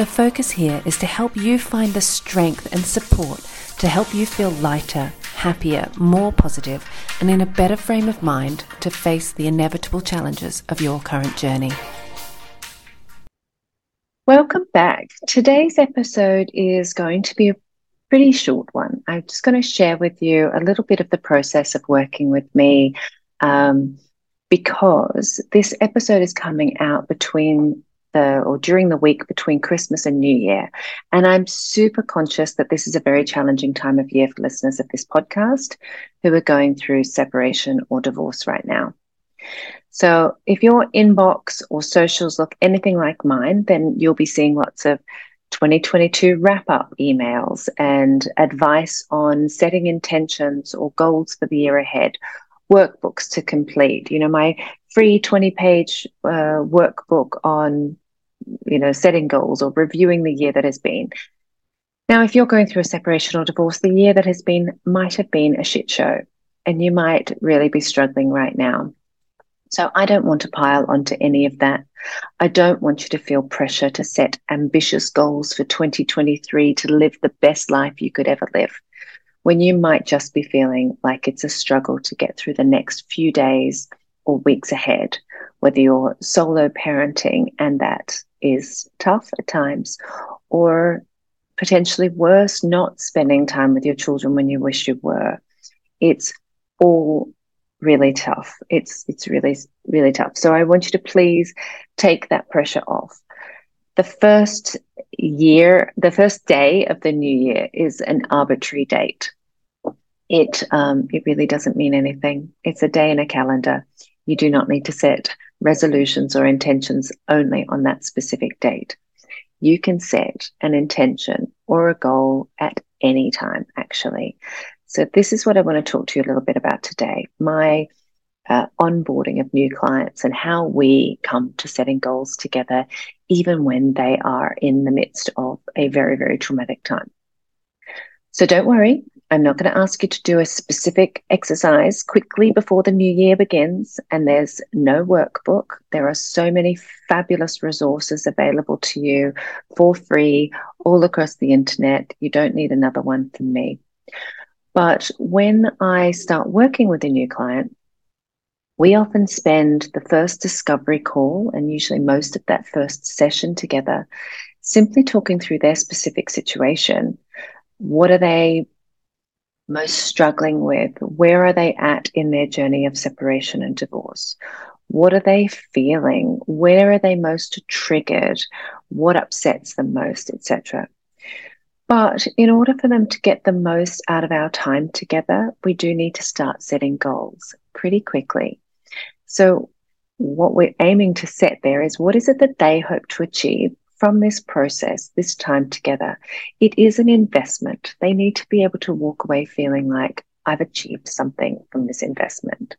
The focus here is to help you find the strength and support to help you feel lighter, happier, more positive, and in a better frame of mind to face the inevitable challenges of your current journey. Welcome back. Today's episode is going to be a pretty short one. I'm just going to share with you a little bit of the process of working with me um, because this episode is coming out between the or during the week between Christmas and New Year. And I'm super conscious that this is a very challenging time of year for listeners of this podcast who are going through separation or divorce right now. So if your inbox or socials look anything like mine, then you'll be seeing lots of 2022 wrap up emails and advice on setting intentions or goals for the year ahead, workbooks to complete. You know, my free 20 page uh, workbook on you know, setting goals or reviewing the year that has been. Now, if you're going through a separation or divorce, the year that has been might have been a shit show, and you might really be struggling right now. So, I don't want to pile onto any of that. I don't want you to feel pressure to set ambitious goals for 2023 to live the best life you could ever live when you might just be feeling like it's a struggle to get through the next few days or weeks ahead, whether you're solo parenting and that is tough at times, or potentially worse, not spending time with your children when you wish you were. It's all really tough. It's it's really really tough. So I want you to please take that pressure off. The first year, the first day of the new year is an arbitrary date. It um, it really doesn't mean anything. It's a day in a calendar. You do not need to set resolutions or intentions only on that specific date. You can set an intention or a goal at any time, actually. So, this is what I want to talk to you a little bit about today my uh, onboarding of new clients and how we come to setting goals together, even when they are in the midst of a very, very traumatic time. So, don't worry, I'm not going to ask you to do a specific exercise quickly before the new year begins, and there's no workbook. There are so many fabulous resources available to you for free all across the internet. You don't need another one from me. But when I start working with a new client, we often spend the first discovery call and usually most of that first session together simply talking through their specific situation. What are they most struggling with? Where are they at in their journey of separation and divorce? What are they feeling? Where are they most triggered? What upsets them most, etc. But in order for them to get the most out of our time together, we do need to start setting goals pretty quickly. So, what we're aiming to set there is what is it that they hope to achieve from this process, this time together, it is an investment. They need to be able to walk away feeling like I've achieved something from this investment.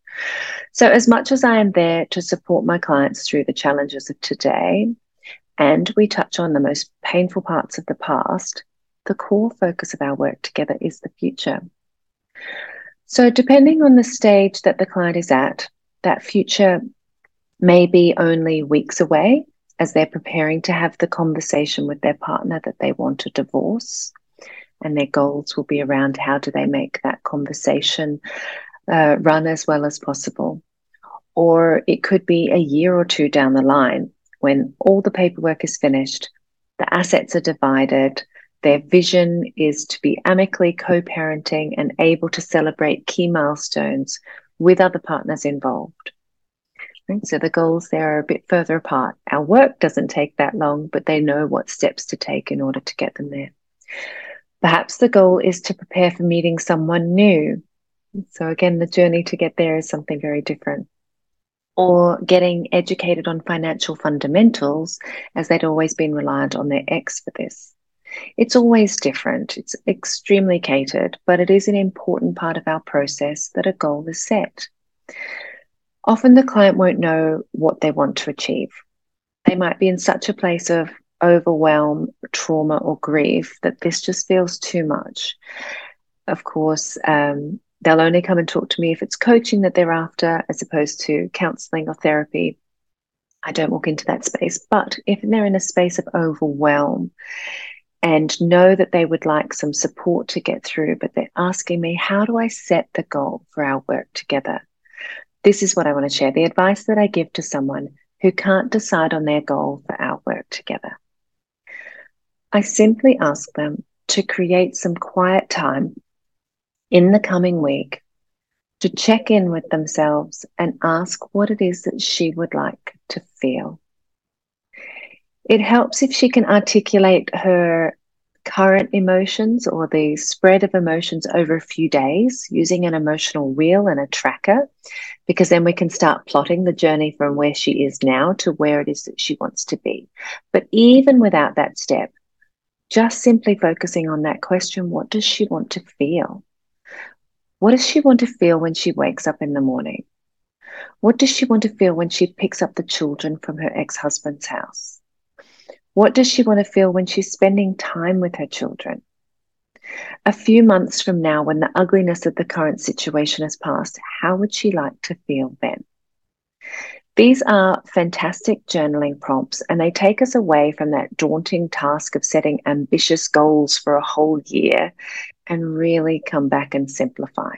So, as much as I am there to support my clients through the challenges of today, and we touch on the most painful parts of the past, the core focus of our work together is the future. So, depending on the stage that the client is at, that future may be only weeks away as they're preparing to have the conversation with their partner that they want a divorce. And their goals will be around how do they make that conversation uh, run as well as possible. Or it could be a year or two down the line when all the paperwork is finished, the assets are divided, their vision is to be amicably co parenting and able to celebrate key milestones with other partners involved. So the goals there are a bit further apart. Our work doesn't take that long, but they know what steps to take in order to get them there. Perhaps the goal is to prepare for meeting someone new. So again, the journey to get there is something very different. Or getting educated on financial fundamentals, as they'd always been reliant on their ex for this. It's always different, it's extremely catered, but it is an important part of our process that a goal is set. Often the client won't know what they want to achieve. They might be in such a place of overwhelm, trauma, or grief that this just feels too much. Of course, um, they'll only come and talk to me if it's coaching that they're after, as opposed to counseling or therapy. I don't walk into that space. But if they're in a space of overwhelm and know that they would like some support to get through, but they're asking me, how do I set the goal for our work together? This is what I want to share the advice that I give to someone who can't decide on their goal for our work together. I simply ask them to create some quiet time in the coming week to check in with themselves and ask what it is that she would like to feel. It helps if she can articulate her current emotions or the spread of emotions over a few days using an emotional wheel and a tracker, because then we can start plotting the journey from where she is now to where it is that she wants to be. But even without that step, just simply focusing on that question what does she want to feel? What does she want to feel when she wakes up in the morning? What does she want to feel when she picks up the children from her ex husband's house? What does she want to feel when she's spending time with her children? A few months from now, when the ugliness of the current situation has passed, how would she like to feel then? These are fantastic journaling prompts, and they take us away from that daunting task of setting ambitious goals for a whole year and really come back and simplify.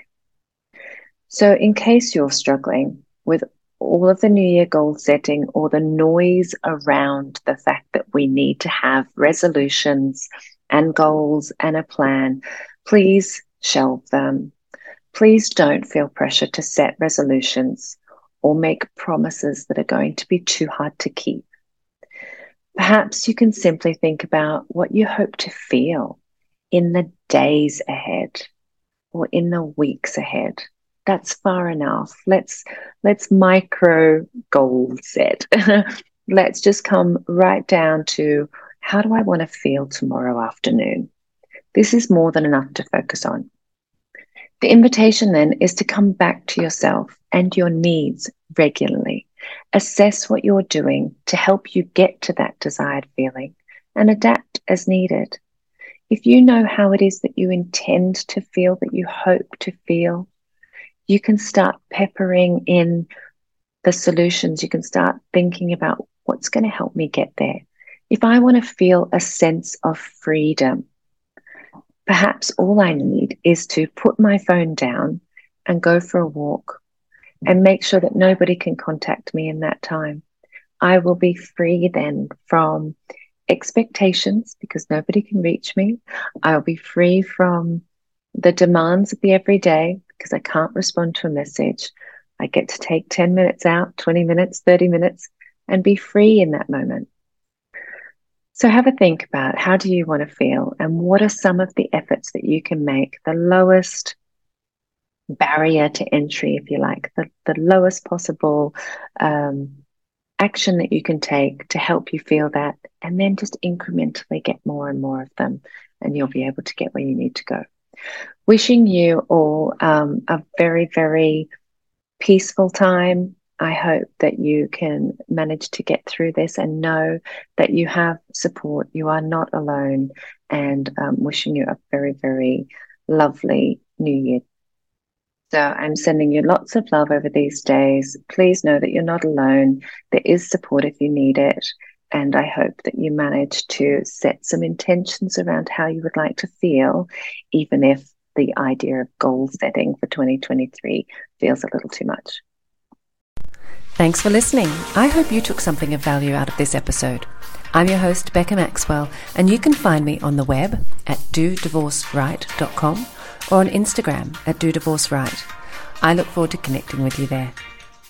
So, in case you're struggling with all of the New Year goal setting or the noise around the fact we need to have resolutions and goals and a plan, please shelve them. Please don't feel pressure to set resolutions or make promises that are going to be too hard to keep. Perhaps you can simply think about what you hope to feel in the days ahead or in the weeks ahead. That's far enough. Let's let's micro goal set. let's just come right down to how do I want to feel tomorrow afternoon? This is more than enough to focus on. The invitation then is to come back to yourself and your needs regularly. Assess what you're doing to help you get to that desired feeling and adapt as needed. If you know how it is that you intend to feel, that you hope to feel, you can start peppering in the solutions. You can start thinking about what's going to help me get there. If I want to feel a sense of freedom, perhaps all I need is to put my phone down and go for a walk and make sure that nobody can contact me in that time. I will be free then from expectations because nobody can reach me. I'll be free from the demands of the everyday because I can't respond to a message. I get to take 10 minutes out, 20 minutes, 30 minutes, and be free in that moment. So have a think about how do you want to feel and what are some of the efforts that you can make, the lowest barrier to entry, if you like, the, the lowest possible um, action that you can take to help you feel that, and then just incrementally get more and more of them, and you'll be able to get where you need to go. Wishing you all um, a very, very peaceful time. I hope that you can manage to get through this and know that you have support. You are not alone, and um, wishing you a very, very lovely new year so I'm sending you lots of love over these days. Please know that you're not alone. There is support if you need it. And I hope that you manage to set some intentions around how you would like to feel, even if the idea of goal setting for 2023 feels a little too much. Thanks for listening. I hope you took something of value out of this episode. I'm your host, Becca Maxwell, and you can find me on the web at dodivorceright.com or on Instagram at Do Divorce Right. I look forward to connecting with you there.